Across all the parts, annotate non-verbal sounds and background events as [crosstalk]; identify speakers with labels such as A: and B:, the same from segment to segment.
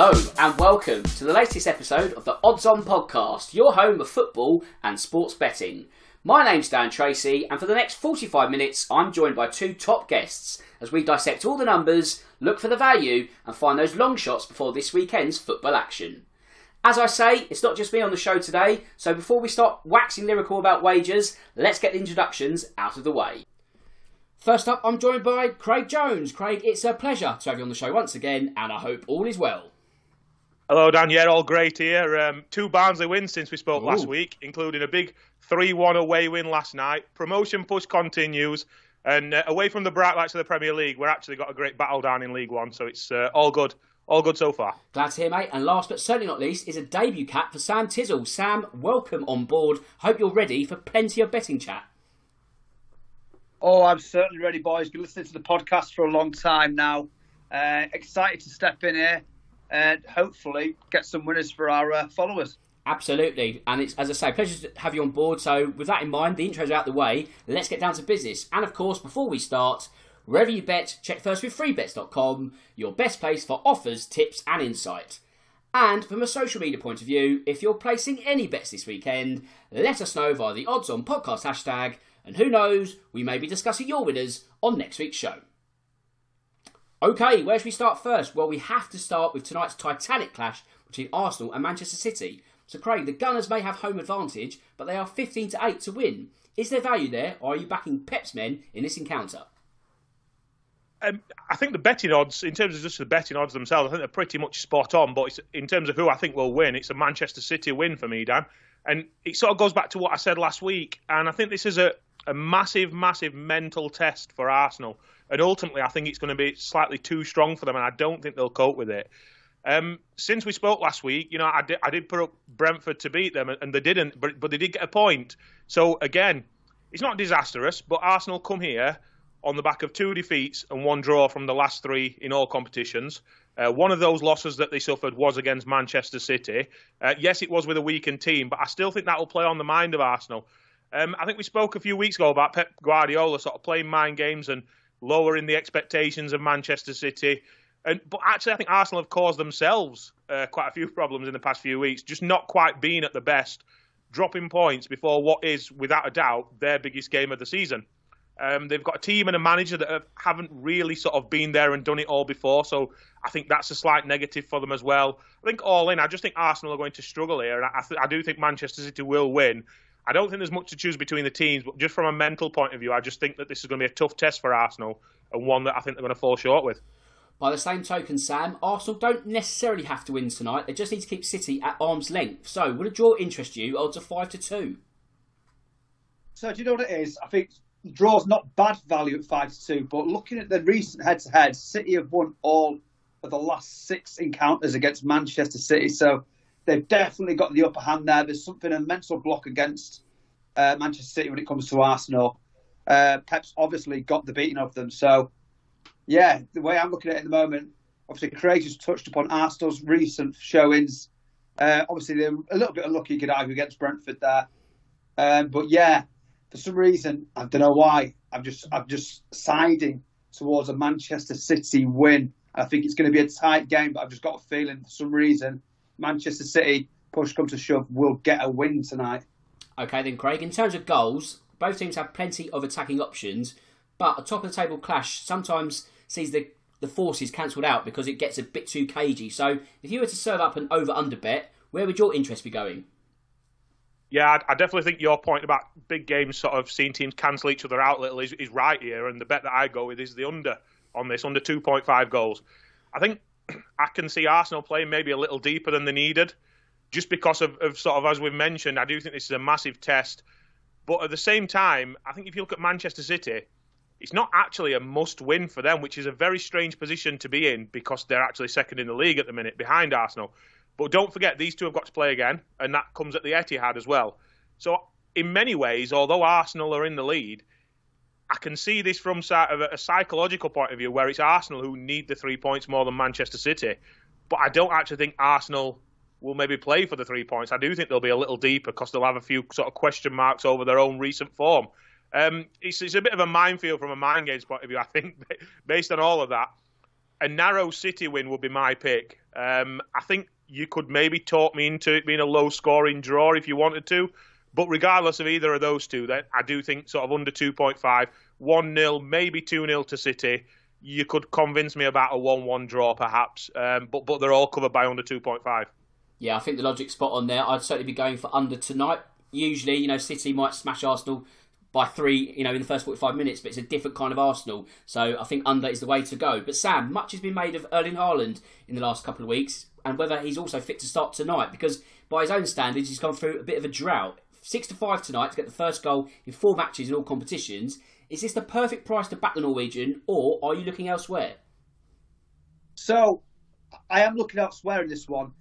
A: Hello, and welcome to the latest episode of the Odds On Podcast, your home of football and sports betting. My name's Dan Tracy, and for the next 45 minutes, I'm joined by two top guests as we dissect all the numbers, look for the value, and find those long shots before this weekend's football action. As I say, it's not just me on the show today, so before we start waxing lyrical about wagers, let's get the introductions out of the way. First up, I'm joined by Craig Jones. Craig, it's a pleasure to have you on the show once again, and I hope all is well.
B: Hello, Dan. Yeah, all great here. Um, two Barnsley wins since we spoke Ooh. last week, including a big 3 1 away win last night. Promotion push continues. And uh, away from the bright lights of the Premier League, we're actually got a great battle down in League One. So it's uh, all good. All good so far.
A: Glad to hear, mate. And last but certainly not least is a debut cap for Sam Tizzle. Sam, welcome on board. Hope you're ready for plenty of betting chat.
C: Oh, I'm certainly ready, boys. Been listening to the podcast for a long time now. Uh, excited to step in here and hopefully get some winners for our uh, followers.
A: Absolutely, and it's as I say, pleasure to have you on board. So, with that in mind, the intro's out the way. Let's get down to business. And of course, before we start, wherever you bet, check first with freebets.com, your best place for offers, tips, and insight. And from a social media point of view, if you're placing any bets this weekend, let us know via the Odds On Podcast hashtag and who knows, we may be discussing your winners on next week's show. Okay, where should we start first? Well, we have to start with tonight's titanic clash between Arsenal and Manchester City. So, Craig, the Gunners may have home advantage, but they are 15 to 8 to win. Is there value there, or are you backing Pep's men in this encounter?
B: Um, I think the betting odds, in terms of just the betting odds themselves, I think they're pretty much spot on. But in terms of who I think will win, it's a Manchester City win for me, Dan. And it sort of goes back to what I said last week. And I think this is a, a massive, massive mental test for Arsenal. And ultimately, I think it's going to be slightly too strong for them, and I don't think they'll cope with it. Um, since we spoke last week, you know, I did, I did put up Brentford to beat them, and they didn't, but but they did get a point. So again, it's not disastrous, but Arsenal come here on the back of two defeats and one draw from the last three in all competitions. Uh, one of those losses that they suffered was against Manchester City. Uh, yes, it was with a weakened team, but I still think that will play on the mind of Arsenal. Um, I think we spoke a few weeks ago about Pep Guardiola sort of playing mind games and lowering the expectations of Manchester City. And but actually, I think Arsenal have caused themselves uh, quite a few problems in the past few weeks, just not quite being at the best, dropping points before what is, without a doubt, their biggest game of the season. Um, they've got a team and a manager that have, haven't really sort of been there and done it all before, so I think that's a slight negative for them as well. I think all in, I just think Arsenal are going to struggle here, and I, th- I do think Manchester City will win. I don't think there's much to choose between the teams, but just from a mental point of view, I just think that this is going to be a tough test for Arsenal and one that I think they're going to fall short with.
A: By the same token, Sam, Arsenal don't necessarily have to win tonight. They just need to keep City at arm's length. So, would a draw interest you? Odds are five to two.
C: So, do you know what it is? I think draw's not bad value at five to two, but looking at the recent head-to-head, City have won all of the last six encounters against Manchester City. So they've definitely got the upper hand there. There's something a mental block against uh, Manchester City when it comes to Arsenal. Uh, Pep's obviously got the beating of them. So, yeah, the way I'm looking at it at the moment, obviously Craig just touched upon Arsenal's recent showings. Uh, obviously, they're a little bit unlucky, you could argue, against Brentford there. Um, but yeah, for some reason, I don't know why, I'm just I'm just siding towards a Manchester City win. I think it's going to be a tight game, but I've just got a feeling for some reason Manchester City, push come to shove, will get a win tonight.
A: Okay, then, Craig. In terms of goals, both teams have plenty of attacking options, but a top of the table clash sometimes sees the the forces cancelled out because it gets a bit too cagey. So, if you were to serve up an over under bet, where would your interest be going?
B: Yeah, I definitely think your point about big games sort of seeing teams cancel each other out a little is, is right here. And the bet that I go with is the under on this, under 2.5 goals. I think I can see Arsenal playing maybe a little deeper than they needed, just because of, of sort of as we've mentioned. I do think this is a massive test, but at the same time, I think if you look at Manchester City, it's not actually a must-win for them, which is a very strange position to be in because they're actually second in the league at the minute behind Arsenal. But don't forget, these two have got to play again, and that comes at the Etihad as well. So, in many ways, although Arsenal are in the lead, I can see this from a psychological point of view, where it's Arsenal who need the three points more than Manchester City. But I don't actually think Arsenal will maybe play for the three points. I do think they'll be a little deeper because they'll have a few sort of question marks over their own recent form. Um, it's, it's, a bit of a minefield from a mind games point of view, I think, [laughs] based on all of that. A narrow City win would be my pick. Um, I think you could maybe talk me into it being a low scoring draw if you wanted to. But regardless of either of those two, then I do think sort of under 2.5, 1 0, maybe 2 0 to City. You could convince me about a 1 1 draw perhaps, um, but, but they're all covered by under 2.5.
A: Yeah, I think the logic's spot on there. I'd certainly be going for under tonight. Usually, you know, City might smash Arsenal by three, you know, in the first 45 minutes, but it's a different kind of Arsenal. So I think under is the way to go. But Sam, much has been made of Erling Haaland in the last couple of weeks, and whether he's also fit to start tonight, because by his own standards, he's gone through a bit of a drought. Six to five tonight to get the first goal in four matches in all competitions. Is this the perfect price to back the Norwegian, or are you looking elsewhere?
C: So, I am looking elsewhere in this one.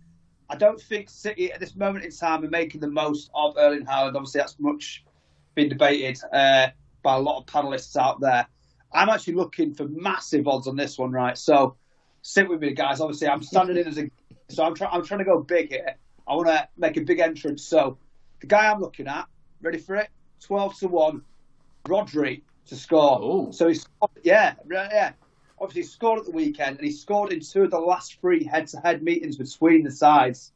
C: I don't think City at this moment in time are making the most of Erling Haaland. Obviously, that's much been debated uh, by a lot of panelists out there. I'm actually looking for massive odds on this one, right? So sit with me, guys. Obviously, I'm standing in as a so I'm trying I'm trying to go big here. I want to make a big entrance. So the guy I'm looking at, ready for it? Twelve to one, Rodri to score.
A: Ooh.
C: So he's yeah, yeah. Obviously, he scored at the weekend, and he scored in two of the last three head-to-head meetings between the sides.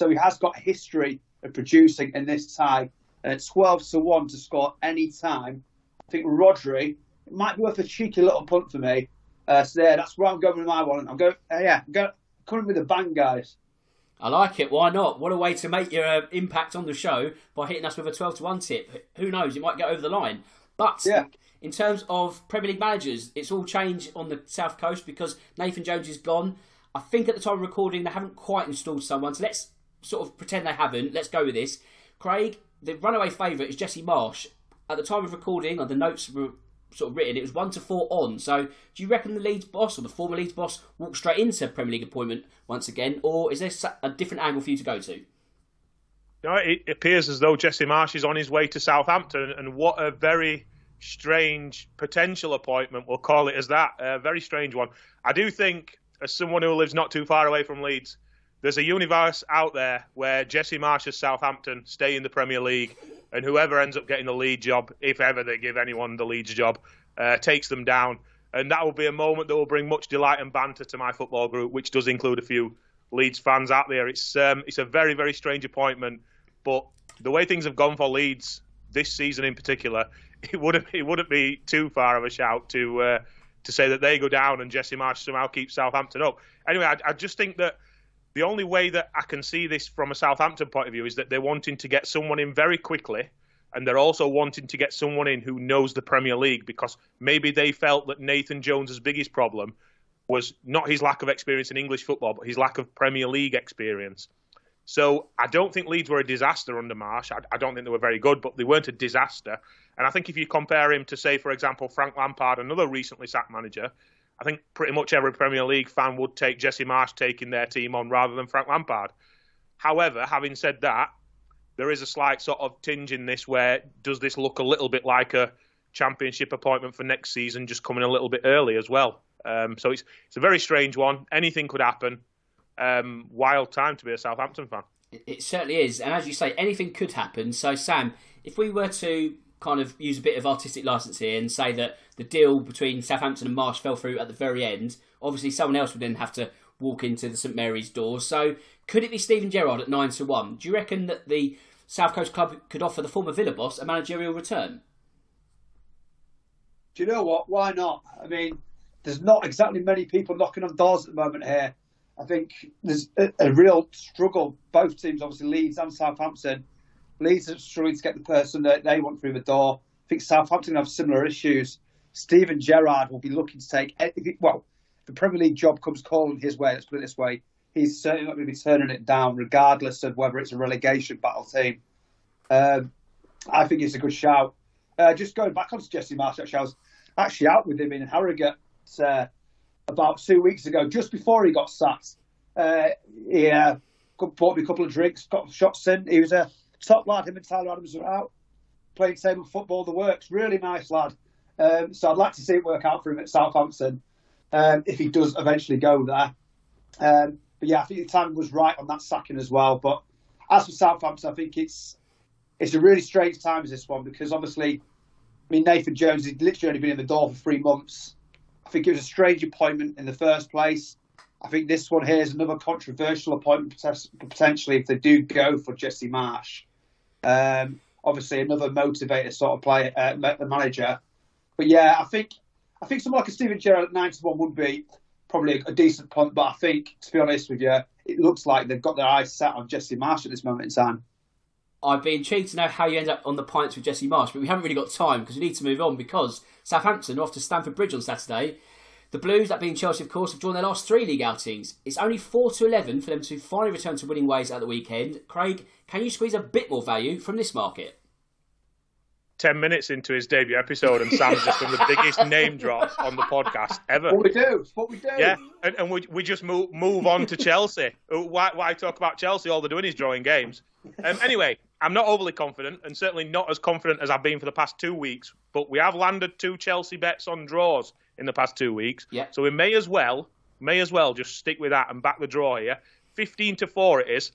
C: So he has got history of producing in this tie and at 12 to 1 to score any time. I think Rodri it might be worth a cheeky little punt for me. Uh, so there, that's where I'm going with my one. I'm going, uh, yeah, I'm going, coming with a bang, guys.
A: I like it. Why not? What a way to make your uh, impact on the show by hitting us with a 12 to 1 tip. Who knows? It might get over the line. But
C: yeah.
A: in terms of Premier League managers, it's all changed on the South Coast because Nathan Jones is gone. I think at the time of recording, they haven't quite installed someone. So let's sort of pretend they haven't. Let's go with this. Craig, the runaway favourite is Jesse Marsch. At the time of recording, or the notes were sort of written, it was one to four on. So, do you reckon the Leeds boss or the former Leeds boss walked straight into Premier League appointment once again, or is there a different angle for you to go to?
B: No, it appears as though Jesse Marsch is on his way to Southampton, and what a very strange potential appointment. We'll call it as that. A very strange one. I do think, as someone who lives not too far away from Leeds, there's a universe out there where Jesse Marsch's Southampton stay in the Premier League, and whoever ends up getting the lead job, if ever they give anyone the Leeds job, uh, takes them down. And that will be a moment that will bring much delight and banter to my football group, which does include a few Leeds fans out there. It's um, it's a very very strange appointment, but the way things have gone for Leeds this season in particular, [laughs] it wouldn't it wouldn't be too far of a shout to uh, to say that they go down and Jesse Marsch somehow keeps Southampton up. Anyway, I, I just think that the only way that I can see this from a Southampton point of view is that they're wanting to get someone in very quickly, and they're also wanting to get someone in who knows the Premier League because maybe they felt that Nathan Jones's biggest problem was not his lack of experience in English football, but his lack of Premier League experience. So I don't think Leeds were a disaster under Marsch. I, I, don't think they were very good, but they weren't a disaster. And I think if you compare him to, say, for example, Frank Lampard, another recently sacked manager, I think pretty much every Premier League fan would take Jesse Marsch taking their team on rather than Frank Lampard. However, having said that, there is a slight sort of tinge in this where does this look a little bit like a championship appointment for next season, just coming a little bit early as well. Um, so it's it's a very strange one. Anything could happen. Um, wild time to be a Southampton fan.
A: It, it certainly is, and as you say, anything could happen. So Sam, if we were to kind of use a bit of artistic license here and say that the deal between Southampton and Marsch fell through at the very end. Obviously, someone else would then have to walk into the St Mary's doors. So, could it be Steven Gerrard at nine to one? Do you reckon that the South Coast club could offer the former Villa boss a managerial return?
C: Do you know what? Why not? I mean, there's not exactly many people knocking on doors at the moment here. I think there's a, a real struggle. Both teams, obviously Leeds and Southampton, Leeds are struggling to get the person that they want through the door. I think Southampton have similar issues. Steven Gerrard will be looking to take, well, the Premier League job comes calling his way, let's put it this way, he's certainly not going to be turning it down, regardless of whether it's a relegation battle team. Um, I think it's a good shout. Uh, just going back onto Jesse Marsch, actually, I was actually out with him in Harrogate uh, about two weeks ago, just before he got sacked. Uh, he uh, bought me a couple of drinks, got shots in. He was a top lad. Him and Tyler Adams are out playing table football. The works, really nice lad. Um, so I'd like to see it work out for him at Southampton um, if he does eventually go there. Um, but yeah, I think the time was right on that sacking as well. But as for Southampton, I think it's it's a really strange time this one because obviously, I mean Nathan Jones has literally only been in the door for three months. I think it was a strange appointment in the first place. I think this one here is another controversial appointment potentially if they do go for Jesse Marsch. Um, obviously, another motivator sort of player, uh, the manager. But yeah, I think I think someone like a Steven Gerrard at 91 would be probably a, decent point. But I think, to be honest with you, it looks like they've got their eyes set on Jesse Marsch at this moment in time.
A: I'd be intrigued to know how you end up on the pints with Jesse Marsch, but we haven't really got time because we need to move on because Southampton are off to Stamford Bridge on Saturday. The Blues, that being Chelsea, of course, have drawn their last three league outings. It's only 4 to 11 for them to finally return to winning ways at the weekend. Craig, can you squeeze a bit more value from this market?
B: 10 minutes into his debut episode and Sam's just done the biggest [laughs] name drop on the podcast ever.
C: What we do, what we do.
B: Yeah, and, and we, we just move, move on to Chelsea. Why, why talk about Chelsea? All they're doing is drawing games. Um, anyway, I'm not overly confident and certainly not as confident as I've been for the past two weeks, but we have landed two Chelsea bets on draws in the past two weeks.
A: Yeah.
B: So we may as well, may as well just stick with that and back the draw here. 15 to 4 it is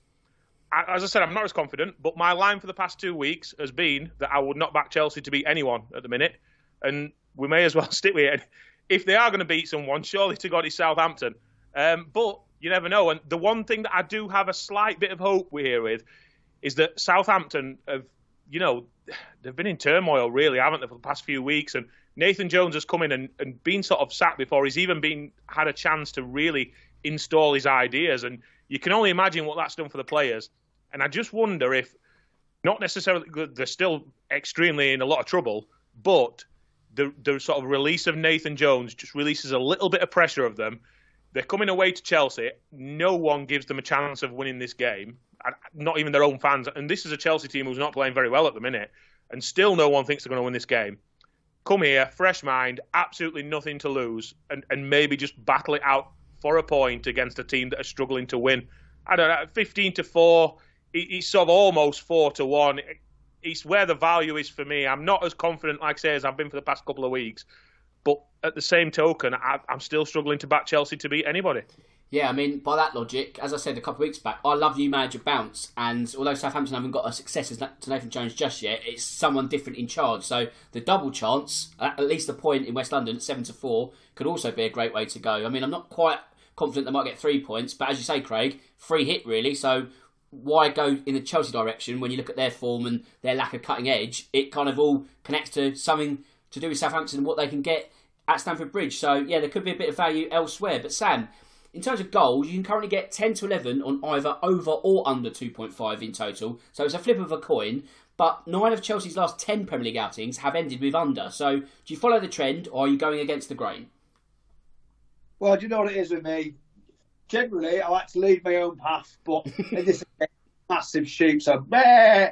B: as I said, I'm not as confident, but my line for the past two weeks has been that I would not back Chelsea to beat anyone at the minute, and we may as well [laughs] stick with it. If they are going to beat someone, surely to God it's Southampton. Um, but you never know. And the one thing that I do have a slight bit of hope we're here with is that Southampton have, you know, they've been in turmoil really, haven't they, for the past few weeks? And Nathan Jones has come in and, and been sort of sacked before he's even been had a chance to really install his ideas. And you can only imagine what that's done for the players. And I just wonder if, not necessarily, they're still extremely in a lot of trouble, but the, the sort of release of Nathan Jones just releases a little bit of pressure of them. They're coming away to Chelsea. No one gives them a chance of winning this game, not even their own fans. And this is a Chelsea team who's not playing very well at the minute, and still no one thinks they're going to win this game. Come here, fresh mind, absolutely nothing to lose, and, and maybe just battle it out for a point against a team that are struggling to win. I don't know, 15 to 4, it's sort of almost 4 to 1. It's where the value is for me. I'm not as confident, like I say, as I've been for the past couple of weeks. But at the same token, I, am still struggling to back Chelsea to beat anybody.
A: Yeah, I mean, by that logic, as I said a couple of weeks back, I love new manager bounce. And although Southampton haven't got a successor to Nathan Jones just yet, it's someone different in charge. So the double chance, at least a point in West London, seven to four, could also be a great way to go. I mean, I'm not quite confident they might get three points. But as you say, Craig, free hit really. So why go in the Chelsea direction when you look at their form and their lack of cutting edge? It kind of all connects to something to do with Southampton and what they can get at Stamford Bridge. So yeah, there could be a bit of value elsewhere. But Sam, in terms of goals, you can currently get 10 to 11 on either over or under 2.5 in total. So it's a flip of a coin. But nine of Chelsea's last 10 Premier League outings have ended with under. So do you follow the trend or are you going against the grain?
C: Well, do you know what it is with me? Generally, I like to lead my own path, but in this [laughs] massive shoot, so uh,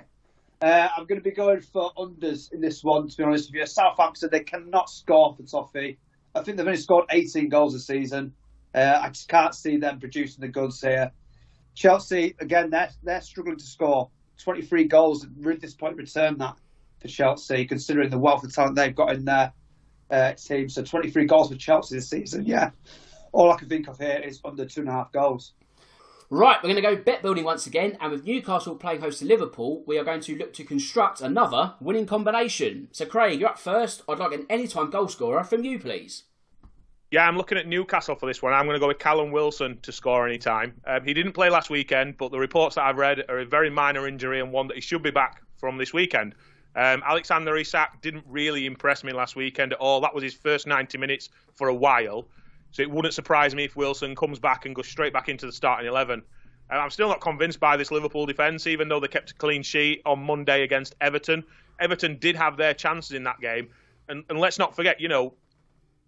C: I'm going to be going for unders in this one. To be honest with you, Southampton they cannot score for Toffee. I think they've only scored 18 goals this season. Uh, I just can't see them producing the goods here. Chelsea again, they're they're struggling to score 23 goals. Really disappointed return that for Chelsea, considering the wealth of talent they've got in their uh, team. So 23 goals for Chelsea this season. Yeah, all I can think of here is under two and a half goals.
A: Right, we're going to go bet building once again, and with Newcastle playing host to Liverpool, we are going to look to construct another winning combination. So, Craig, you're up first. I'd like an anytime goal scorer from you, please.
B: Yeah, I'm looking at Newcastle for this one. I'm going to go with Callum Wilson to score any time. Um, he didn't play last weekend, but the reports that I've read are a very minor injury and one that he should be back from this weekend. Um, Alexander Isak didn't really impress me last weekend at all. That was his first 90 minutes for a while. So it wouldn't surprise me if Wilson comes back and goes straight back into the starting 11. And I'm still not convinced by this Liverpool defence, even though they kept a clean sheet on Monday against Everton. Everton did have their chances in that game. And, and let's not forget, you know,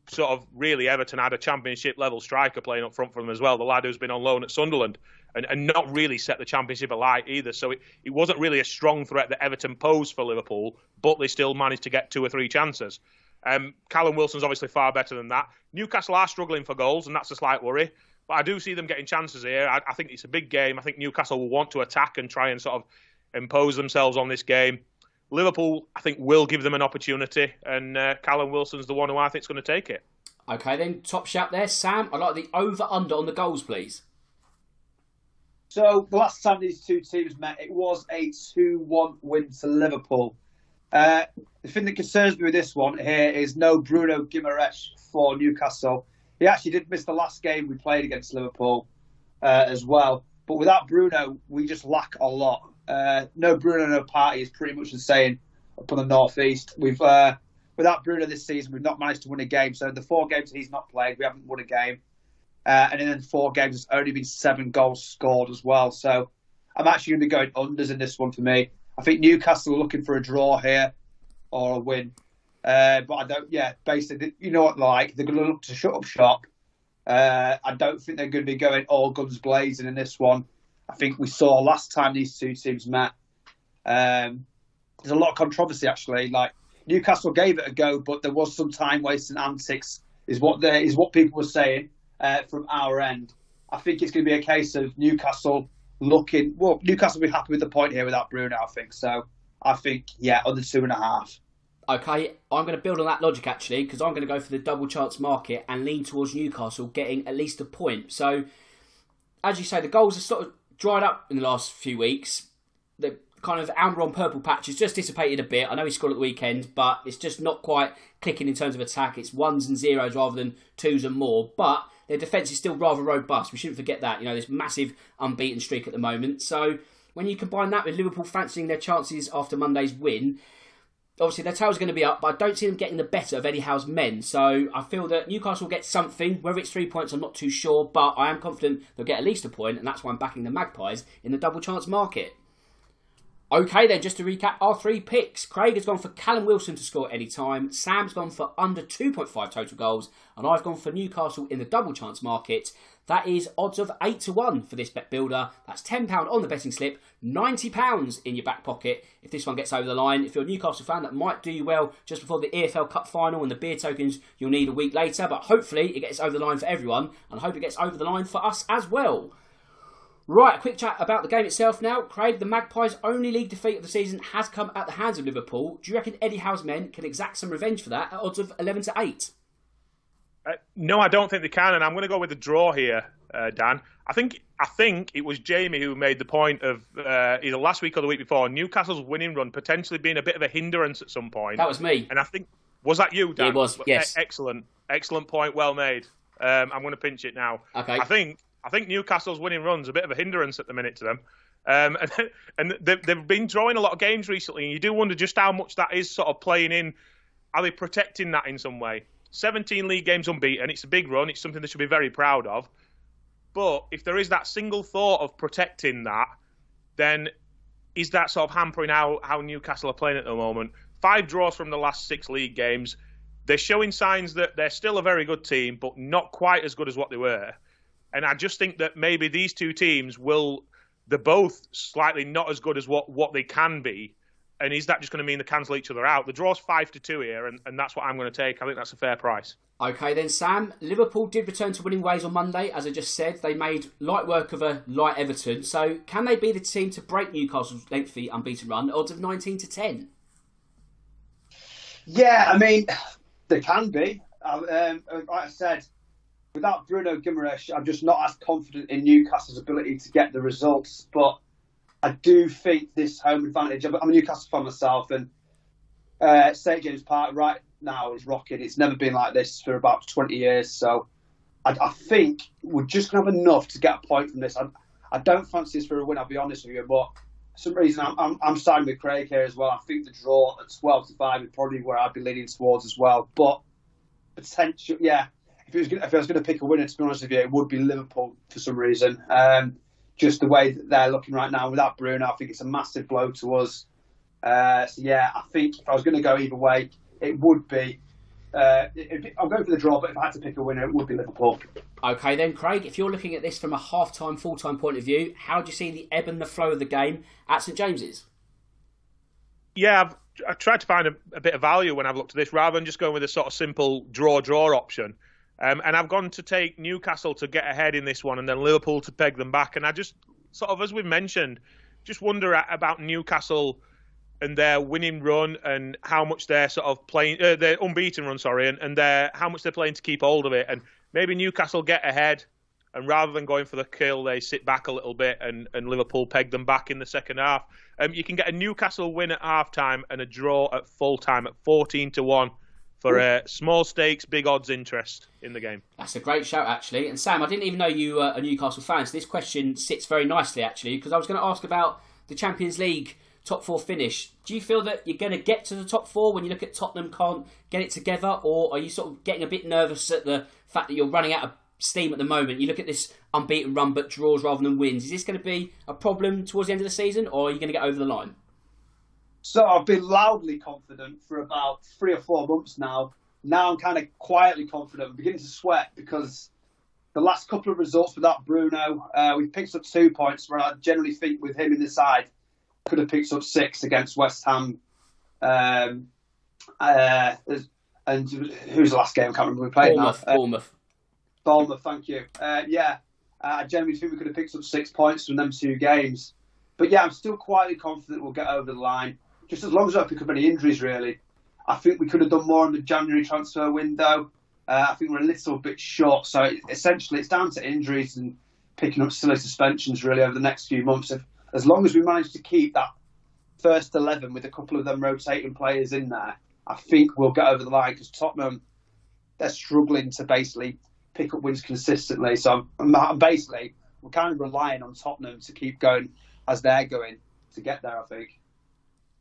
B: sort of really Everton had a championship level striker playing up front for them as well, the lad who's been on loan at Sunderland and, and not really set the championship alight either. So it, it wasn't really a strong threat that Everton posed for Liverpool, but they still managed to get two or three chances. Um, Callum Wilson's obviously far better than that. Newcastle are struggling for goals, and that's a slight worry. But I do see them getting chances here. I, I think it's a big game. I think Newcastle will want to attack and try and sort of impose themselves on this game. Liverpool, I think, will give them an opportunity, and uh, Callum Wilson's the one who I think is going to take it.
A: Okay, then top shout there, Sam. I'd like the over under on the goals, please.
C: So the last time these two teams met, it was a two-one win to Liverpool. Uh, the thing that concerns me with this one here is no Bruno Guimaraes for Newcastle. he actually did miss the last game we played against Liverpool uh, as well. But without Bruno, we just lack a lot. Uh, no Bruno, no party is pretty much the same up on the northeast. We've uh, without Bruno this season, we've not managed to win a game. So the four games he's not played, we haven't won a game. Uh, and in four games, there's only been seven goals scored as well. So I'm actually going to be going unders in this one for me. I think Newcastle are looking for a draw here or a win. Uh, but I don't, yeah, basically, you know what like. They're going to look to shut up shop. Uh, I don't think they're going to be going all guns blazing in this one. I think we saw last time these two teams met. Um, there's a lot of controversy actually. Like Newcastle gave it a go, but there was some time wasting antics. Is what there is what people were saying uh, from our end. I think it's going to be a case of Newcastle looking. Well, Newcastle will be happy with the point here without Bruno. I think so. I think yeah, under two and a half.
A: Okay, I'm going to build on that logic actually because I'm going to go for the double chance market and lean towards Newcastle getting at least a point. So, as you say, the goals are sort of dried up in the last few weeks. The kind of amber on purple patch has just dissipated a bit. I know he scored at the weekend, but it's just not quite clicking in terms of attack. It's ones and zeros rather than twos and more. But their defence is still rather robust. We shouldn't forget that. You know, this massive unbeaten streak at the moment. So when you combine that with Liverpool fancying their chances after Monday's win, obviously their tail's going to be up, but I don't see them getting the better of Eddie Howe's men. So I feel that Newcastle will get something. Whether it's three points, I'm not too sure, but I am confident they'll get at least a point, and that's why I'm backing the Magpies in the double chance market. Okay, then, just to recap our three picks. Craig has gone for Callum Wilson to score any time. Sam's gone for under 2.5 total goals. And I've gone for Newcastle in the double chance market. That is odds of 8 to 1 for this bet builder. That's £10 on the betting slip, £90 in your back pocket if this one gets over the line. If you're a Newcastle fan, that might do you well just before the EFL Cup final and the beer tokens you'll need a week later. But hopefully it gets over the line for everyone. And I hope it gets over the line for us as well. Right, a quick chat about the game itself now. Craig, the Magpies' only league defeat of the season has come at the hands of Liverpool. Do you reckon Eddie Howe's men can exact some revenge for that at odds of 11 to 8?
B: Uh, no, I don't think they can, and I'm going to go with the draw here, uh, Dan. I think I think it was Jamie who made the point of uh, either last week or the week before Newcastle's winning run potentially being a bit of a hindrance at some point.
A: That was me,
B: and I think was that you, Dan?
A: It was. Yes.
B: excellent, excellent point. Well made. Um, I'm going to pinch it now.
A: Okay.
B: I think I think Newcastle's winning runs a bit of a hindrance at the minute to them. Um, [laughs] and, and they've, they've been drawing a lot of games recently, and you do wonder just how much that is sort of playing in. Are they protecting that in some way? 17 league games unbeaten. It's a big run. It's something they should be very proud of. But if there is that single thought of protecting that, then is that sort of hampering how, how Newcastle are playing at the moment? Five draws from the last six league games. They're showing signs that they're still a very good team, but not quite as good as what they were. And I just think that maybe these two teams will, they're both slightly not as good as what, what they can be and is that just going to mean they cancel each other out? The draw's five to two here, and, and that's what I'm going to take. I think that's a fair price.
A: Okay, then, Sam. Liverpool did return to winning ways on Monday, as I just said. They made light work of a light Everton. So, can they be the team to break Newcastle's lengthy unbeaten run? Odds of 19 to 10.
C: Yeah, I mean, they can be. Um, like I said, without Bruno Guimaraes, I'm just not as confident in Newcastle's ability to get the results. But I do think this home advantage. I'm a Newcastle fan myself, and uh, St James Park right now is rocking. It's never been like this for about 20 years. So I, I think we're just going to have enough to get a point from this. I, I don't fancy this for a win, I'll be honest with you, but for some reason I'm, I'm, I'm with Craig here as well. I think the draw at 12 to 5 is probably where I'd be leaning towards as well. But potential, yeah. If, it was, if I was going to pick a winner, to be honest with you, it would be Liverpool for some reason. Um, just the way that they're looking right now without Bruno, I think it's a massive blow to us. Uh, so yeah, I think if I was going to go either way, it would be. Uh, I'll go for the draw, but if I had to pick a winner, it would be Liverpool.
A: Okay, then, Craig, if you're looking at this from a half time, full time point of view, how do you see the ebb and the flow of the game at St James's?
B: Yeah, I've, I've tried to find a, a, bit of value when I've looked at this rather than just going with a sort of simple draw draw option. Um, and I've gone to take Newcastle to get ahead in this one and then Liverpool to peg them back. And I just sort of, as we've mentioned, just wonder about Newcastle and their winning run and how much they're sort of playing, uh, their unbeaten run, sorry, and, and their, how much they're playing to keep hold of it. And maybe Newcastle get ahead and rather than going for the kill, they sit back a little bit and, and Liverpool peg them back in the second half. Um, you can get a Newcastle win at half time and a draw at full time at 14 to 1 for uh, small stakes, big odds interest in the game.
A: That's a great shout, actually. And Sam, I didn't even know you were a Newcastle fan, so this question sits very nicely, actually, because I was going to ask about the Champions League top four finish. Do you feel that you're going to get to the top four when you look at Tottenham can't get it together, or are you sort of getting a bit nervous at the fact that you're running out of steam at the moment? You look at this unbeaten run but draws rather than wins. Is this going to be a problem towards the end of the season, or are you going to get over the line?
C: So I've been loudly confident for about three or four months now. Now I'm kind of quietly confident. I'm beginning to sweat because the last couple of results without Bruno, uh, we picked up two points where I generally think with him in the side could have picked up six against West Ham. Um, uh, and who's the last game? I can't remember we played
A: Bournemouth,
C: now.
A: Uh, Bournemouth.
C: Bournemouth, thank you. Uh, yeah, uh, I generally think we could have picked up six points from them two games. But yeah, I'm still quietly confident we'll get over the line just as long as I don't pick up any injuries, really. I think we could have done more in the January transfer window. Uh, I think we're a little bit short. So essentially, it's down to injuries and picking up silly suspensions really over the next few months. If, as long as we manage to keep that first 11 with a couple of them rotating players in there, I think we'll get over the line because Tottenham, they're struggling to basically pick up wins consistently. So I'm, I'm basically, we're kind of relying on Tottenham to keep going as they're going to get there, I think.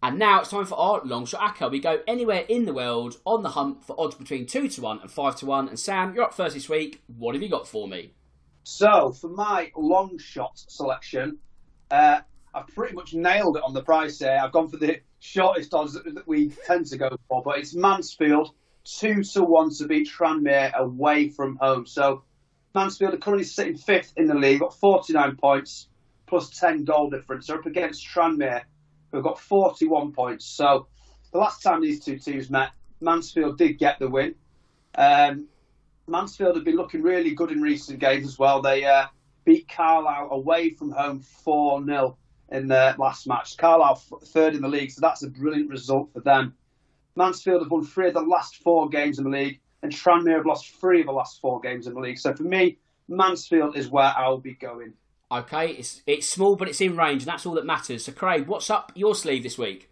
A: And now it's time for our long shot ACCA. We go anywhere in the world on the hunt for odds between 2 to 1 and 5 to 1. And Sam, you're up first this week. What have you got for me?
C: So, for my long shot selection, uh, I've pretty much nailed it on the price here. I've gone for the shortest odds that we tend to go for, but it's Mansfield 2 to 1 to beat Tranmere away from home. So, Mansfield are currently sitting fifth in the league, got 49 points plus 10 goal difference. They're up against Tranmere who've got 41 points. So the last time these two teams met, Mansfield did get the win. Um, Mansfield have been looking really good in recent games as well. They uh, beat Carlisle away from home 4 0 in the last match. Carlisle third in the league, so that's a brilliant result for them. Mansfield have won three of the last four games in the league, and Tranmere have lost three of the last four games in the league. So for me, Mansfield is where I'll be going.
A: Okay, it's it's small, but it's in range, and that's all that matters. So, Craig, what's up your sleeve this week?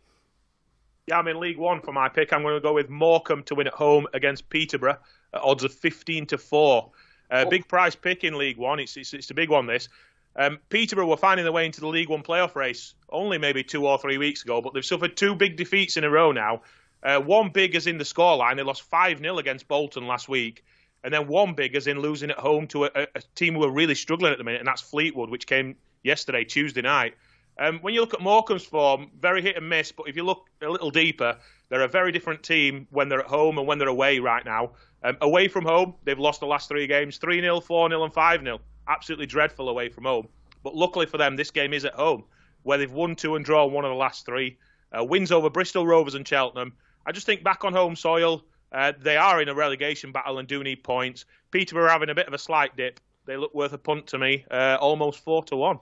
B: Yeah, I'm in League One for my pick. I'm going to go with Morecambe to win at home against Peterborough at odds of 15 to four. Uh, oh. Big price pick in League One. It's it's, it's a big one. This um, Peterborough were finding their way into the League One playoff race only maybe two or three weeks ago, but they've suffered two big defeats in a row now. Uh, one big is in the scoreline. They lost 5 0 against Bolton last week. And then one big as in losing at home to a, a, team who are really struggling at the minute, and that's Fleetwood, which came yesterday, Tuesday night. Um, when you look at Morecambe's form, very hit and miss, but if you look a little deeper, they're a very different team when they're at home and when they're away right now. Um, away from home, they've lost the last three games 3 0, 4 0, and 5 0. Absolutely dreadful away from home. But luckily for them, this game is at home, where they've won two and drawn one of the last three. Uh, wins over Bristol Rovers and Cheltenham. I just think back on home soil, uh, they are in a relegation battle and do need points. Peterborough are having a bit of a slight dip. They look worth a punt to me, uh, almost four to one.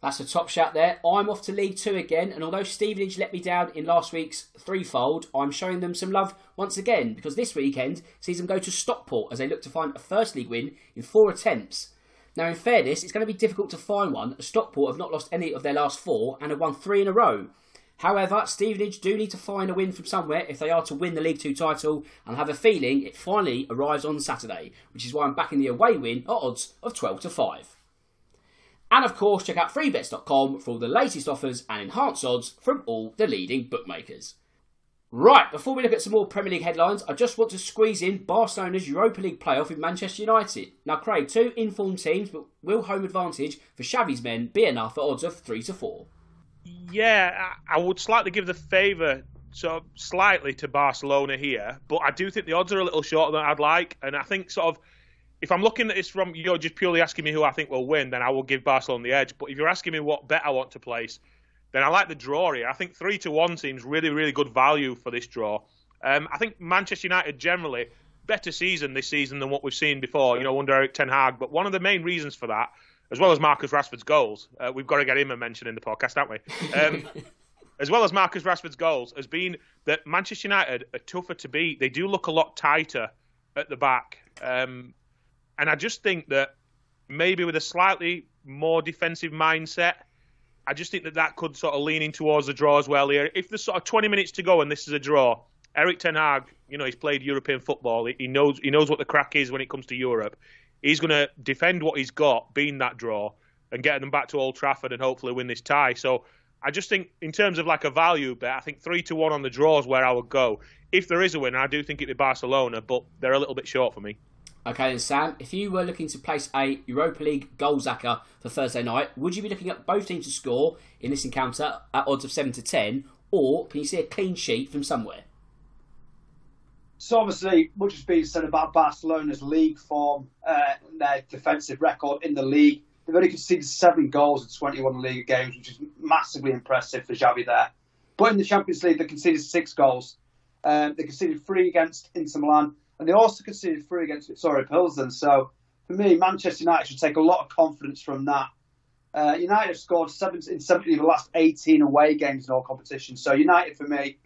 A: That's a top shot there. I'm off to League Two again, and although Stevenage let me down in last week's threefold, I'm showing them some love once again because this weekend sees them go to Stockport as they look to find a first league win in four attempts. Now, in fairness, it's going to be difficult to find one. Stockport have not lost any of their last four and have won three in a row. However, Stevenage do need to find a win from somewhere if they are to win the League Two title, and I have a feeling it finally arrives on Saturday, which is why I'm backing the away win at odds of 12 to 5. And of course, check out freebets.com for all the latest offers and enhanced odds from all the leading bookmakers. Right, before we look at some more Premier League headlines, I just want to squeeze in Barcelona's Europa League playoff with Manchester United. Now, Craig, two informed teams, but will home advantage for Xavi's men be enough at odds of 3 to 4?
B: Yeah, I would slightly give the favour sort of slightly to Barcelona here, but I do think the odds are a little shorter than I'd like, and I think sort of if I'm looking at this from you're just purely asking me who I think will win, then I will give Barcelona the edge. But if you're asking me what bet I want to place, then I like the draw here. I think three to one seems really, really good value for this draw. Um, I think Manchester United generally better season this season than what we've seen before, you know, under Erik Ten Hag. But one of the main reasons for that as well as Marcus Rashford's goals. Uh, we've got to get him a mention in the podcast, haven't we? Um, [laughs] as well as Marcus Rashford's goals, has been that Manchester United are tougher to beat. They do look a lot tighter at the back. Um, and I just think that maybe with a slightly more defensive mindset, I just think that that could sort of lean in towards a draw as well here. If there's sort of 20 minutes to go and this is a draw, Erik Ten Hag, you know, he's played European football. He knows he knows what the crack is when it comes to Europe. He's going to defend what he's got, being that draw, and get them back to Old Trafford and hopefully win this tie. So I just think, in terms of like a value bet, I think three to one on the draw is where I would go. If there is a winner, I do think it'd be Barcelona, but they're a little bit short for me.
A: Okay, then Sam, if you were looking to place a Europa League goals ACCA for Thursday night, would you be looking at both teams to score in this encounter at odds of seven to ten, or can you see a clean sheet from somewhere?
C: So obviously, much has been said about Barcelona's league form, uh, their defensive record in the league. They've only conceded seven goals in 21 league games, which is massively impressive for Xavi there. But in the Champions League, they conceded six goals. Um, they conceded three against Inter Milan, and they also conceded three against Viktoria Pilsen. So for me, Manchester United should take a lot of confidence from that. Uh, United have scored seven in 70 of the last 18 away games in all competitions. So United, for me,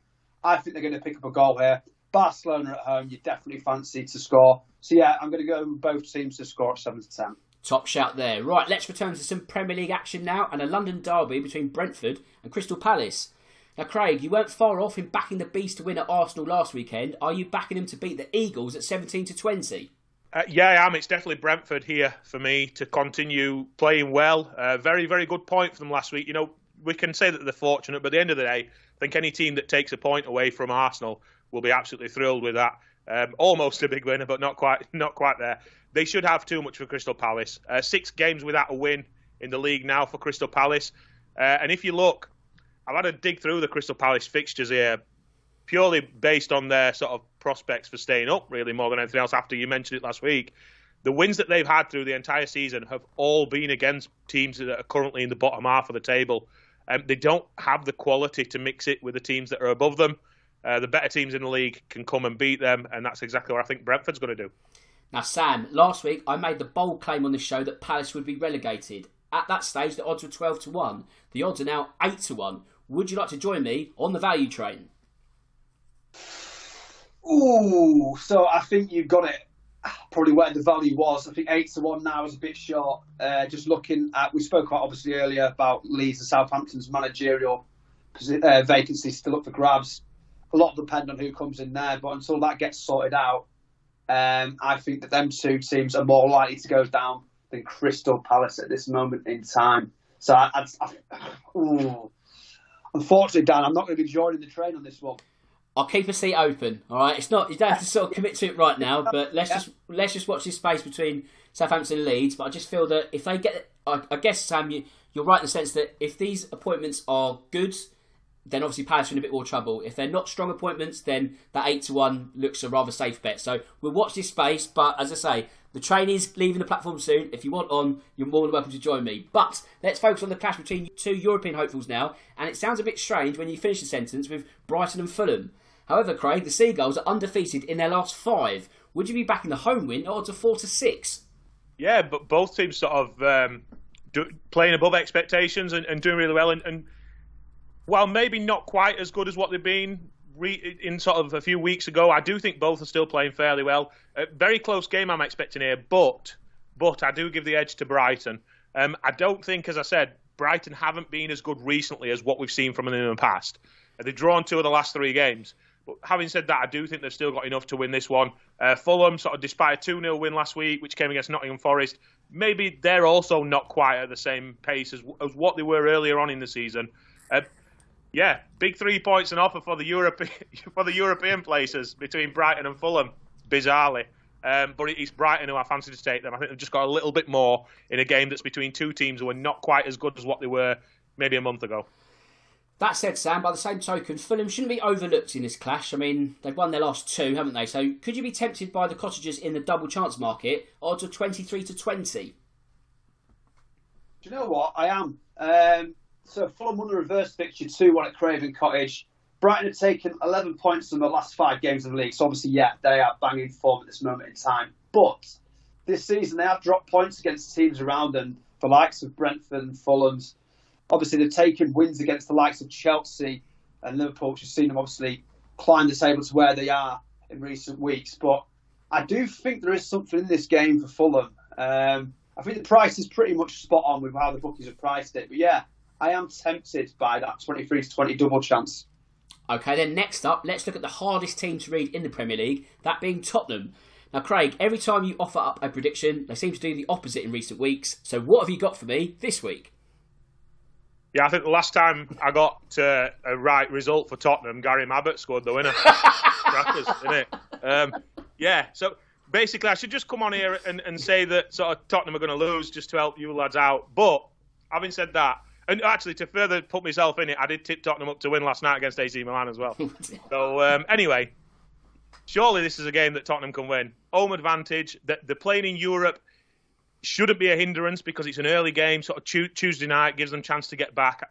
C: I think they're going to pick up a goal here. Barcelona at home, you definitely fancy to score. So yeah, I'm going to go with both teams to score at seven to ten.
A: Top shout there. Right, let's return to some Premier League action now and a London derby between Brentford and Crystal Palace. Now, Craig, you weren't far off in backing the Bees to win at Arsenal last weekend. Are you backing them to beat the Eagles at 17 to 20?
B: Uh, yeah, I am. It's definitely Brentford here for me to continue playing well. Uh, very, very good point for them last week. You know, we can say that they're fortunate, but at the end of the day, I think any team that takes a point away from Arsenal will be absolutely thrilled with that. Um, almost a big winner, but not quite, not quite there. They should have too much for Crystal Palace. Uh, six games without a win in the league now for Crystal Palace. Uh, and if you look, I've had to dig through the Crystal Palace fixtures here, purely based on their sort of prospects for staying up, really more than anything else. After you mentioned it last week, the wins that they've had through the entire season have all been against teams that are currently in the bottom half of the table. Um, they don't have the quality to mix it with the teams that are above them. Uh, the better teams in the league can come and beat them, and that's exactly what I think Brentford's going to do.
A: Now, Sam, last week I made the bold claim on the show that Palace would be relegated. At that stage, the odds were 12 to 1. The odds are now 8 to 1. Would you like to join me on the value train?
C: Ooh, so I think you've got it probably where the value was. I think 8 to 1 now is a bit short. Uh, just looking at, we spoke about obviously earlier about Leeds and Southampton's managerial uh, vacancy still up for grabs a lot will depend on who comes in there. But until that gets sorted out, um, I think that them two teams are more likely to go down than Crystal Palace at this moment in time. So, I, I, I, [sighs] unfortunately, Dan, I'm not going to be joining the train on this one.
A: I'll keep a seat open. All right, it's not you don't have to sort of commit to it right now, [laughs] but let's yeah. just let's just watch this space between Southampton and Leeds. But I just feel that if they get, I, I guess Sam, you, you're right in the sense that if these appointments are good then obviously Palace are in a bit more trouble. If they're not strong appointments, then that eight to one looks a rather safe bet. So we'll watch this space. But as I say, the train is leaving the platform soon. If you want on, you're more than welcome to join me. But let's focus on the clash between two European hopefuls now. And it sounds a bit strange when you finish the sentence with Brighton and Fulham. However, Craig, the Seagulls are undefeated in their last five. Would you be backing the home win odds of four to six?
B: Yeah, but both teams sort of um, do, playing above expectations and, and doing really well. and, and while maybe not quite as good as what they've been re- in sort of a few weeks ago, I do think both are still playing fairly well. A very close game I'm expecting here, but but I do give the edge to Brighton. Um, I don't think, as I said, Brighton haven't been as good recently as what we've seen from them in the past. They've drawn two of the last three games. But having said that, I do think they've still got enough to win this one. Uh, Fulham, sort of despite a 2 0 win last week, which came against Nottingham Forest, maybe they're also not quite at the same pace as, as what they were earlier on in the season. Uh, yeah, big three points and offer for the Europe [laughs] for the European places between Brighton and Fulham, bizarrely. Um, but it's Brighton who I fancy to take them. I think they've just got a little bit more in a game that's between two teams who are not quite as good as what they were maybe a month ago.
A: That said, Sam, by the same token, Fulham shouldn't be overlooked in this clash. I mean, they've won their last two, haven't they? So could you be tempted by the cottagers in the double chance market? Odds of 23 to 20. Do
C: you know what? I am. Um, so Fulham won the reverse fixture 2 1 at Craven Cottage. Brighton have taken 11 points in the last five games of the league. So obviously, yeah, they are banging form at this moment in time. But this season, they have dropped points against teams around them, the likes of Brentford and Fulham's. Obviously, they've taken wins against the likes of Chelsea and Liverpool, which has seen them obviously climb the table to where they are in recent weeks. But I do think there is something in this game for Fulham. Um, I think the price is pretty much spot on with how the bookies have priced it. But yeah, I am tempted by that 23 to 20 double chance.
A: Okay, then next up, let's look at the hardest team to read in the Premier League, that being Tottenham. Now, Craig, every time you offer up a prediction, they seem to do the opposite in recent weeks. So, what have you got for me this week?
B: Yeah, I think the last time I got uh, a right result for Tottenham, Gary Mabbutt scored the winner. [laughs] Crackers, it? Um, yeah, so basically, I should just come on here and, and say that sort of Tottenham are going to lose just to help you lads out. But having said that, and actually to further put myself in it, I did tip Tottenham up to win last night against AC Milan as well. [laughs] so um, anyway, surely this is a game that Tottenham can win. Home advantage. The, the playing in Europe shouldn't be a hindrance because it's an early game, sort of Tuesday night, gives them chance to get back.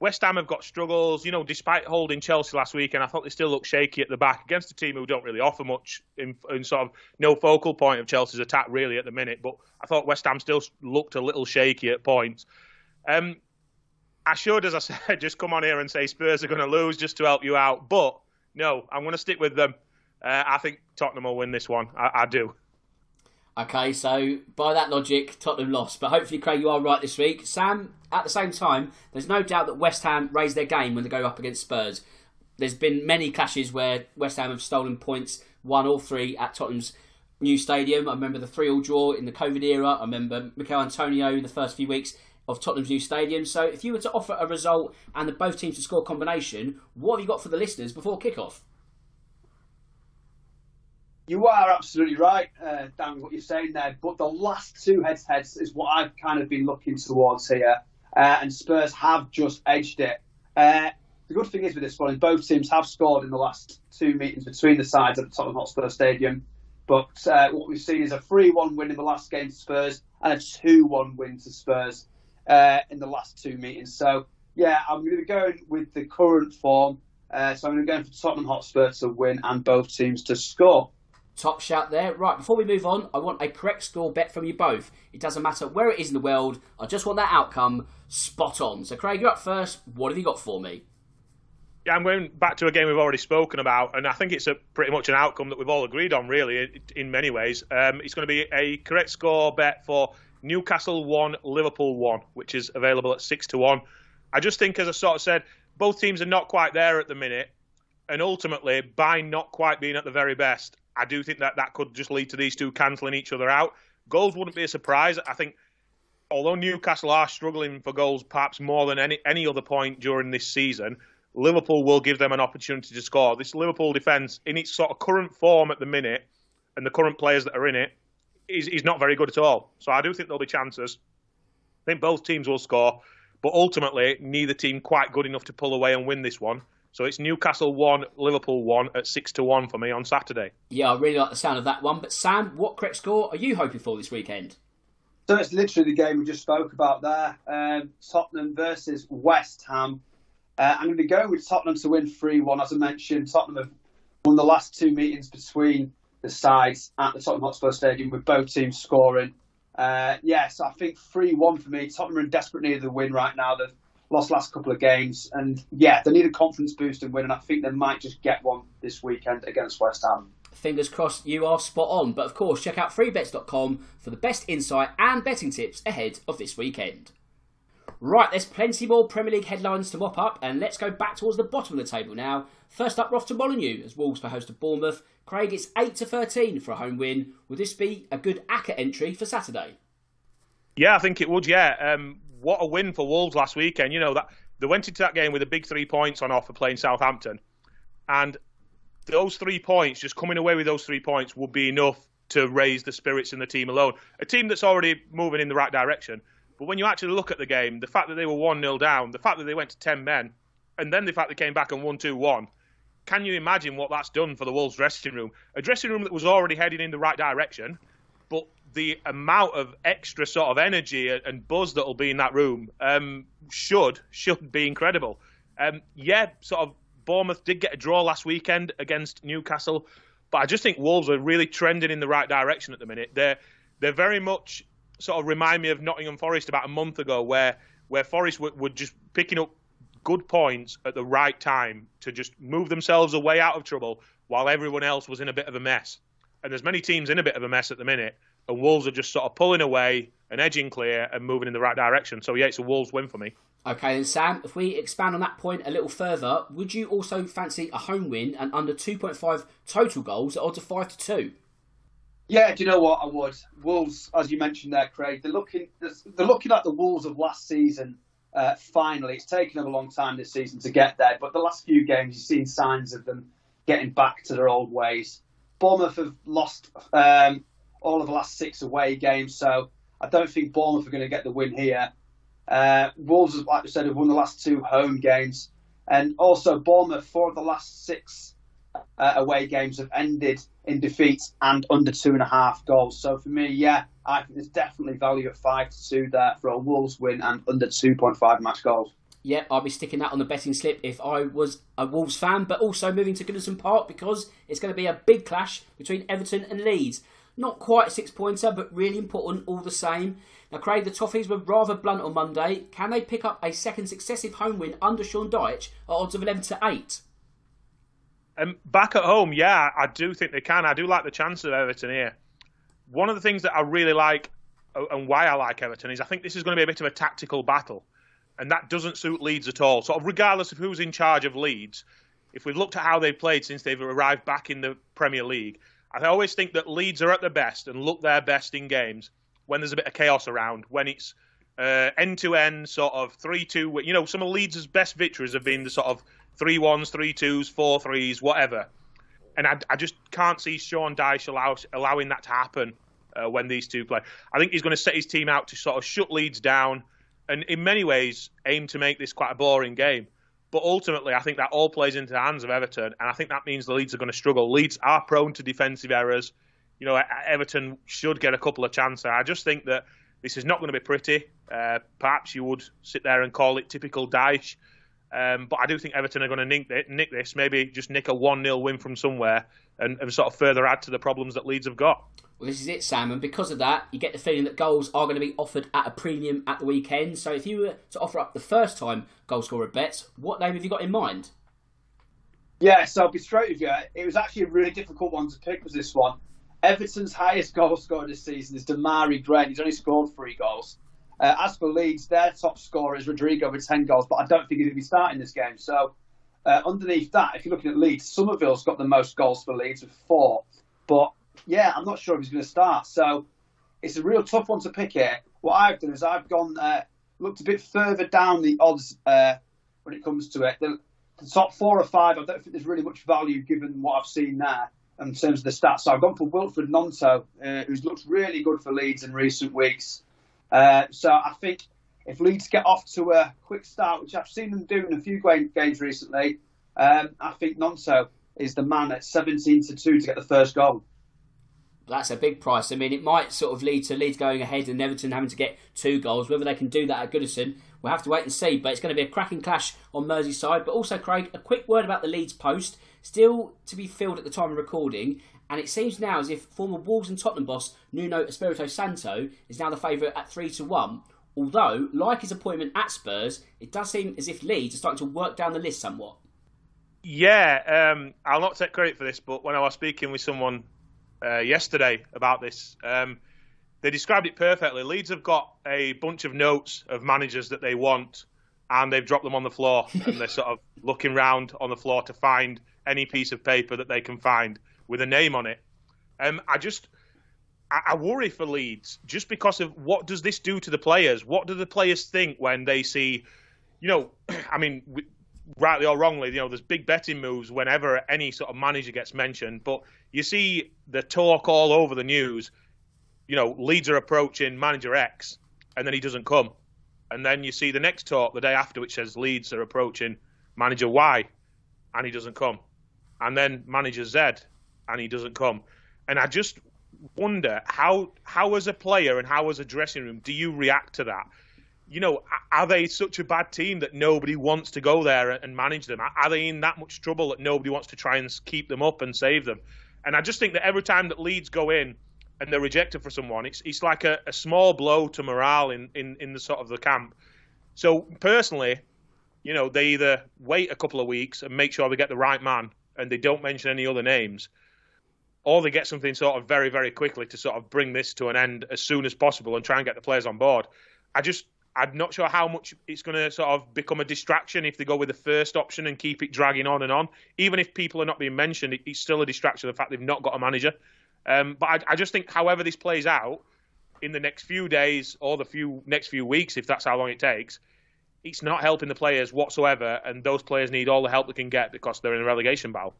B: West Ham have got struggles, you know, despite holding Chelsea last week, and I thought they still look shaky at the back against a team who don't really offer much in, in, sort of no focal point of Chelsea's attack really at the minute. But I thought West Ham still looked a little shaky at points. Um, I should, as I [laughs] said, just come on here and say Spurs are going to lose just to help you out. But no, I'm going to stick with them. Uh, I think Tottenham will win this one. I, I, do.
A: Okay, so by that logic, Tottenham lost. But hopefully, Craig, you are right this week. Sam, at the same time, there's no doubt that West Ham raised their game when they go up against Spurs. There's been many clashes where West Ham have stolen points, one or three, at Tottenham's new stadium. I remember the 3 all draw in the COVID era. I remember Michail Antonio in the first few weeks of Tottenham's new stadium. So if you were to offer a result and the both teams to score combination, what have you got for the listeners before kickoff?
C: You are absolutely right, uh, Dan, what you're saying there. But the last two head-to-heads is what I've kind of been looking towards here, uh, and Spurs have just edged it. Uh, the good thing is with this one both teams have scored in the last two meetings between the sides at the Tottenham Hotspur Stadium. But uh, what we've seen is a 3-1 win in the last game to Spurs and a 2-1 win to Spurs uh, in the last two meetings. So, yeah, I'm going to be going with the current form. Uh, so I'm going to go for Tottenham Hotspur to win and both teams to score.
A: Top shout there. Right, before we move on, I want a correct score bet from you both. It doesn't matter where it is in the world, I just want that outcome spot on. So, Craig, you're up first. What have you got for me?
B: Yeah, I'm going back to a game we've already spoken about, and I think it's a pretty much an outcome that we've all agreed on, really, in many ways. Um, it's going to be a correct score bet for Newcastle 1, Liverpool 1, which is available at 6 to 1. I just think, as I sort of said, both teams are not quite there at the minute. And ultimately, by not quite being at the very best, I do think that that could just lead to these two cancelling each other out. Goals wouldn't be a surprise. I think, although Newcastle are struggling for goals perhaps more than any, any other point during this season, Liverpool will give them an opportunity to score. This Liverpool defence, in its sort of current form at the minute, and the current players that are in it, he's, he's not very good at all. So I do think there'll be chances. I think both teams will score, but ultimately neither team quite good enough to pull away and win this one. So it's Newcastle one, Liverpool one at six to one for me on Saturday.
A: Yeah, I really like the sound of that one. But Sam, what correct score are you hoping for this weekend?
C: So it's literally the game we just spoke about there. Um, Tottenham versus West Ham. Uh, I'm going to be going with Tottenham to win 3 1. As I mentioned, Tottenham have won the last two meetings between the sides at the Tottenham Hotspur Stadium with both teams scoring. Uh, yes, I think 3 1 for me. Tottenham are in desperate need of the win right now. They've lost last couple of games. And yeah, they need a confidence boost and win. And I think they might just get one this weekend against West Ham.
A: Fingers crossed you are spot on. But of course, check out freebets.com for the best insight and betting tips ahead of this weekend. Right, there's plenty more Premier League headlines to mop up, and let's go back towards the bottom of the table now. First up, we're off to Molineux as Wolves play host Bournemouth. Craig, it's 8 to 13 for a home win. Would this be a good ACCA entry for Saturday?
B: Yeah, I think it would. Yeah, um, what a win for Wolves last weekend. You know that they went into that game with a big three points on offer playing Southampton, and those three points, just coming away with those three points, would be enough to raise the spirits in the team alone. A team that's already moving in the right direction. But when you actually look at the game, the fact that they were 1 0 down, the fact that they went to 10 men, and then the fact they came back and won 2 1, can you imagine what that's done for the Wolves dressing room? A dressing room that was already heading in the right direction, but the amount of extra sort of energy and buzz that'll be in that room um, should should be incredible. Um, yeah, sort of Bournemouth did get a draw last weekend against Newcastle, but I just think Wolves are really trending in the right direction at the minute. They're they're very much sort of remind me of Nottingham Forest about a month ago, where where Forest were, were just picking up good points at the right time to just move themselves away out of trouble while everyone else was in a bit of a mess. And there's many teams in a bit of a mess at the minute, and Wolves are just sort of pulling away and edging clear and moving in the right direction. So yeah, it's a Wolves win for me.
A: Okay, then Sam, if we expand on that point a little further, would you also fancy a home win and under 2.5 total goals at odds of 5 to 2?
C: Yeah, do you know what I would? Wolves, as you mentioned there, Craig, they're looking they're looking at the Wolves of last season. Uh, finally, it's taken them a long time this season to get there, but the last few games you've seen signs of them getting back to their old ways. Bournemouth have lost um, all of the last six away games, so I don't think Bournemouth are going to get the win here. Uh, Wolves, like I said, have won the last two home games, and also Bournemouth, four of the last six uh, away games have ended in defeat and under two and a half goals. So for me, yeah, I think there's definitely value at five to two there for a Wolves win and under two point five match goals.
A: Yep, I'll be sticking that on the betting slip if I was a Wolves fan, but also moving to Goodison Park because it's going to be a big clash between Everton and Leeds. Not quite a six pointer, but really important all the same. Now, Craig, the Toffees were rather blunt on Monday. Can they pick up a second successive home win under Sean Dyche at odds of 11 to 8?
B: Um, back at home, yeah, I do think they can. I do like the chance of Everton here. One of the things that I really like uh, and why I like Everton is I think this is going to be a bit of a tactical battle. And that doesn't suit Leeds at all. Sort of regardless of who's in charge of Leeds, if we've looked at how they've played since they've arrived back in the Premier League, I always think that Leeds are at their best and look their best in games when there's a bit of chaos around, when it's end to end sort of three two. You know, some of Leeds' best victories have been the sort of three ones, three twos, four threes, whatever. And I, I just can't see Sean Dyche allow, allowing that to happen uh, when these two play. I think he's going to set his team out to sort of shut Leeds down and, in many ways, aim to make this quite a boring game. But ultimately, I think that all plays into the hands of Everton, and I think that means the Leeds are going to struggle. Leeds are prone to defensive errors. You know, Everton should get a couple of chances. I just think that this is not going to be pretty. Uh, perhaps you would sit there and call it typical Dyche. Um, but I do think Everton are going to nick, nick this, maybe just nick a 1 0 win from somewhere and, and, sort of further add to the problems that Leeds have got.
A: Well, this is it, Sam, and because of that, you get the feeling that goals are going to be offered at a premium at the weekend. So if you were to offer up the first time goal scorer bets, what name have you got in mind?
C: Yeah, so I'll be straight with you. It was actually a really difficult one to pick, was this one. Everton's highest goal scorer this season is Demarai Gray. He's only scored three goals. Uh, as for Leeds, their top scorer is Rodrigo with 10 goals, but I don't think he's going to be starting this game. So, uh, underneath that, if you're looking at Leeds, Summerville's got the most goals for Leeds with four. But, yeah, I'm not sure if he's going to start. So, it's a real tough one to pick here. What I've done is I've gone, uh, looked a bit further down the odds uh, when it comes to it. The, the, top four or five, I don't think there's really much value given what I've seen there in terms of the stats. So, I've gone for Wilfred Gnonto, uh, who's looked really good for Leeds in recent weeks. Uh, so I think if Leeds get off to a quick start, which I've seen them do in a few games recently, um, I think Gnonto is the man at 17 to 2 to get the first goal.
A: That's a big price. I mean, it might sort of lead to Leeds going ahead and Everton having to get two goals. Whether they can do that at Goodison, we'll have to wait and see. But it's going to be a cracking clash on Merseyside. But also, Craig, a quick word about the Leeds post. Still to be filled at the time of recording, and it seems now as if former Wolves and Tottenham boss Nuno Espirito Santo is now the favourite at 3 to 1. Although, like his appointment at Spurs, it does seem as if Leeds are starting to work down the list somewhat.
B: Yeah, um, I'll not take credit for this, but when I was speaking with someone uh, yesterday about this, um, they described it perfectly. Leeds have got a bunch of notes of managers that they want, and they've dropped them on the floor, and they're sort of [laughs] looking round on the floor to find any piece of paper that they can find with a name on it. Um, I just I, I worry for Leeds just because of what does this do to the players? What do the players think when they see, you know, [clears throat] I mean, rightly or wrongly, you know, there's big betting moves whenever any sort of manager gets mentioned, but you see the talk all over the news. You know, Leeds are approaching manager X, and then he doesn't come, and then you see the next talk the day after, which says Leeds are approaching manager Y, and he doesn't come, and then manager Z, and he doesn't come. And I just wonder how how as a player and how as a dressing room do you react to that? You know, are they such a bad team that nobody wants to go there and manage them? Are they in that much trouble that nobody wants to try and keep them up and save them? And I just think that every time that Leeds go in and they're rejected for someone, it's it's like a, a small blow to morale in, in, in the sort of the camp. So personally, you know, they either wait a couple of weeks and make sure they get the right man and they don't mention any other names, or they get something sort of very, very quickly to sort of bring this to an end as soon as possible and try and get the players on board. I just, I'm not sure how much it's going to sort of become a distraction if they go with the first option and keep it dragging on and on. Even if people are not being mentioned, it's still a distraction. The fact they've not got a manager. Um, but I, I just think, however this plays out in the next few days or the few next few weeks, if that's how long it takes, it's not helping the players whatsoever, and those players need all the help they can get because they're in a relegation battle.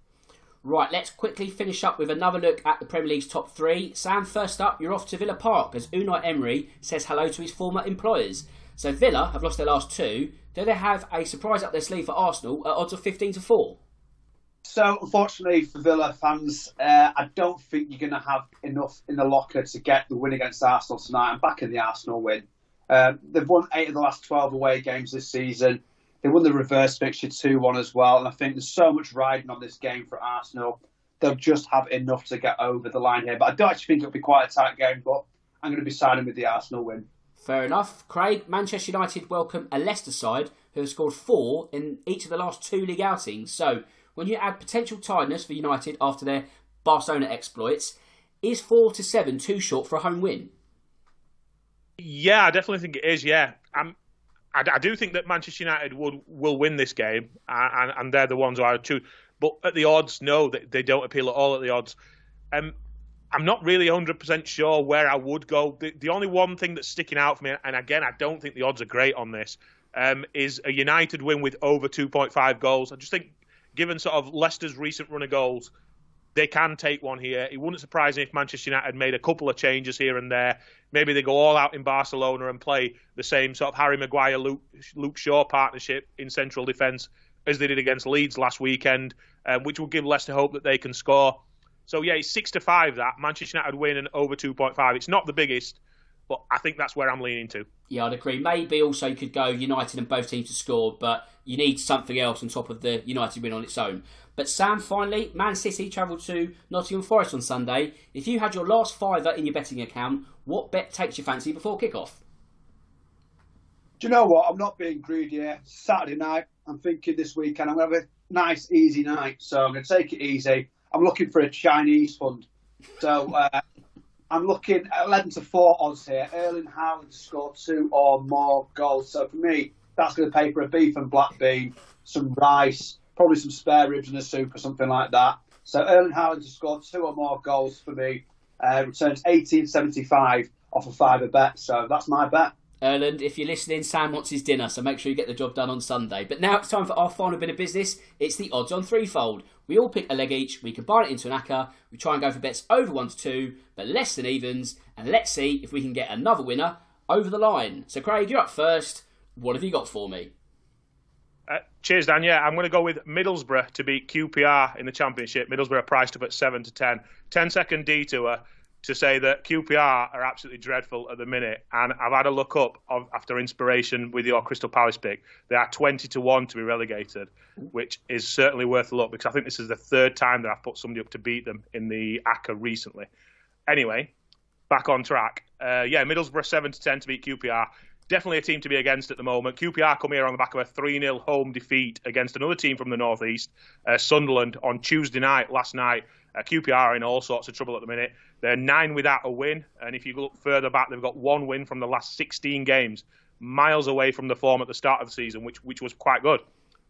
A: Right, let's quickly finish up with another look at the Premier League's top three. Sam, first up, you're off to Villa Park as Unai Emery says hello to his former employers. So Villa have lost their last two. Do they have a surprise up their sleeve for Arsenal at odds of 15 to 4?
C: So, unfortunately for Villa fans, uh, I don't think you're going to have enough in the locker to get the win against Arsenal tonight. I'm back in the Arsenal win. Uh, they've won eight of the last 12 away games this season. They won the reverse fixture 2 1 as well. And I think there's so much riding on this game for Arsenal. They'll just have enough to get over the line here. But I don't actually think it'll be quite a tight game, but I'm going to be siding with the Arsenal win.
A: Fair enough. Craig, Manchester United welcome a Leicester side who have scored four in each of the last two league outings. So, when you add potential tiredness for United after their Barcelona exploits, is 4 to 7 too short for a home win?
B: Yeah, I definitely think it is. Yeah, I'm, I, I, do think that Manchester United would will win this game, and, and they're the ones who I would choose. But at the odds, no, they, they don't appeal at all at the odds. Um, I'm not really 100% sure where I would go. The, the, only one thing that's sticking out for me, and again, I don't think the odds are great on this, um, is a United win with over 2.5 goals. I just think, given sort of Leicester's recent run of goals, they can take one here. It wouldn't surprise me if Manchester United made a couple of changes here and there. Maybe they go all out in Barcelona and play the same sort of Harry Maguire, Luke, Luke Shaw partnership in central defence as they did against Leeds last weekend, um, which will give Leicester hope that they can score. So yeah, it's six to five that Manchester United win and over two point five. It's not the biggest, but I think that's where I'm leaning to.
A: Yeah, I'd agree. Maybe also you could go United and both teams to score, but you need something else on top of the United win on its own. But Sam, finally, Man City travelled to Nottingham Forest on Sunday. If you had your last fiver in your betting account, what bet takes your fancy before kick-off?
C: Do you know what? I'm not being greedy here. Saturday night, I'm thinking this weekend I'm going to have a nice, easy night. So I'm going to take it easy. I'm looking for a Chinese fund. So [laughs] uh, I'm looking at 11 to 4 odds here. Erling Haaland to score two or more goals. So for me, that's going to pay for a beef and black bean, some rice, probably some spare ribs and a soup or something like that. So Erling Haaland to score two or more goals for me uh, returns 1875 off a fiver bet. So that's my bet.
A: Erland, if you're listening, Sam wants his dinner, so make sure you get the job done on Sunday. But now it's time for our final bit of business. It's the odds on threefold. We all pick a leg each, we combine it into an acca, we try and go for bets over 1 to 2, but less than evens, and let's see if we can get another winner over the line. So, Craig, you're up first. What have you got for me?
B: Uh, cheers, Dan. Yeah, I'm going to go with Middlesbrough to beat QPR in the Championship. Middlesbrough priced up at 7 to 10. 10 second detour to say that QPR are absolutely dreadful at the minute, and I've had a look up of, after inspiration with your Crystal Palace pick. They are twenty to one to be relegated, which is certainly worth a look because I think this is the third time that I've put somebody up to beat them in the ACCA recently. Anyway, back on track. Uh, yeah, Middlesbrough seven to ten to beat QPR. Definitely a team to be against at the moment. QPR come here on the back of a 3 0 home defeat against another team from the Northeast, uh, Sunderland, on Tuesday night, last night. Uh, QPR are in all sorts of trouble at the minute. They're nine without a win, and if you look further back, they've got one win from the last 16 games, miles away from the form at the start of the season, which which was quite good.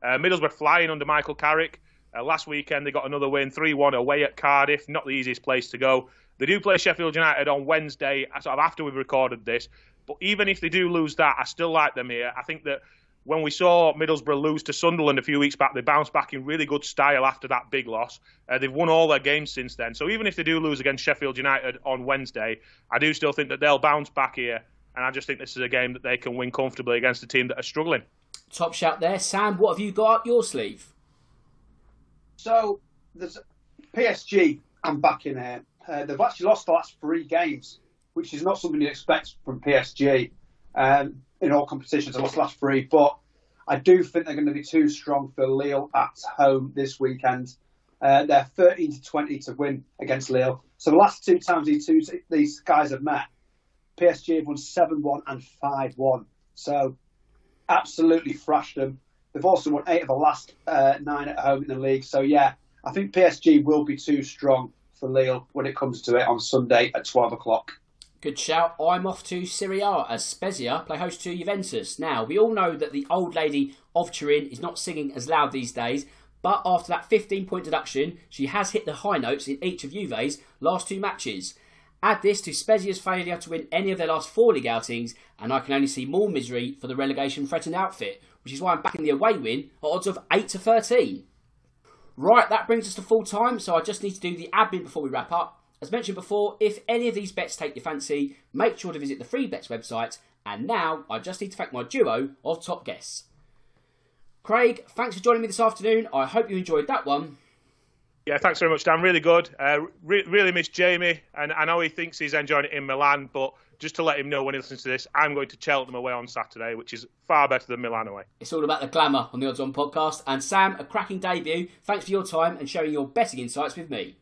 B: Uh, Middlesbrough flying under Michael Carrick. Uh, last weekend they got another win, 3-1 away at Cardiff. Not the easiest place to go. They do play Sheffield United on Wednesday, sort of after we've recorded this. But even if they do lose that, I still like them here. I think that when we saw Middlesbrough lose to Sunderland a few weeks back, they bounced back in really good style after that big loss. Uh, they've won all their games since then. So even if they do lose against Sheffield United on Wednesday, I do still think that they'll bounce back here. And I just think this is a game that they can win comfortably against a team that are struggling.
A: Top shout there. Sam, what have you got up your sleeve?
C: So there's PSG. I'm back in here. Uh, they've actually lost the last three games, which is not something you expect from PSG. Um, in all competitions. I lost last three, but I do think they're going to be too strong for Lille at home this weekend. Uh, they're 13 to 20 to win against Lille. So the last two times these, two, these guys have met, PSG have won 7 1 and 5 1. So absolutely thrashed them. They've also won eight of the last uh, nine at home in the league. So yeah, I think PSG will be too strong for Lille when it comes to it on Sunday at 12 o'clock.
A: Good shout. I'm off to Serie A as Spezia play host to Juventus. Now, we all know that the old lady of Turin is not singing as loud these days, but after that 15 point deduction, she has hit the high notes in each of Juve's last two matches. Add this to Spezia's failure to win any of their last four league outings, and I can only see more misery for the relegation threatened outfit, which is why I'm backing the away win at odds of 8 to 13. Right, that brings us to full time, so I just need to do the admin before we wrap up. As mentioned before, if any of these bets take your fancy, make sure to visit the Free Bets website. And now I just need to thank my duo of top guests. Craig, thanks for joining me this afternoon. I hope you enjoyed that one.
B: Yeah, thanks very much, Dan. Really good. Uh, re- really miss Jamie, and I know he thinks he's enjoying it in Milan, but just to let him know when he listens to this, I'm going to Cheltenham away on Saturday, which is far better than Milan away.
A: It's all about the glamour on the Odds On podcast. And Sam, a cracking debut. Thanks for your time and sharing your betting insights with me.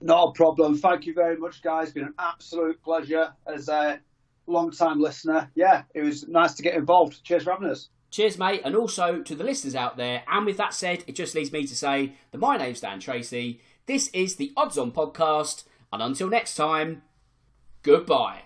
C: Not a problem. Thank you very much, guys. Been an absolute pleasure as a long time listener. Yeah, it was nice to get involved. Cheers for having us.
A: Cheers, mate, and also to the listeners out there. And with that said, it just leaves me to say that my name's Dan Tracy. This is the Odds On podcast, and until next time, goodbye.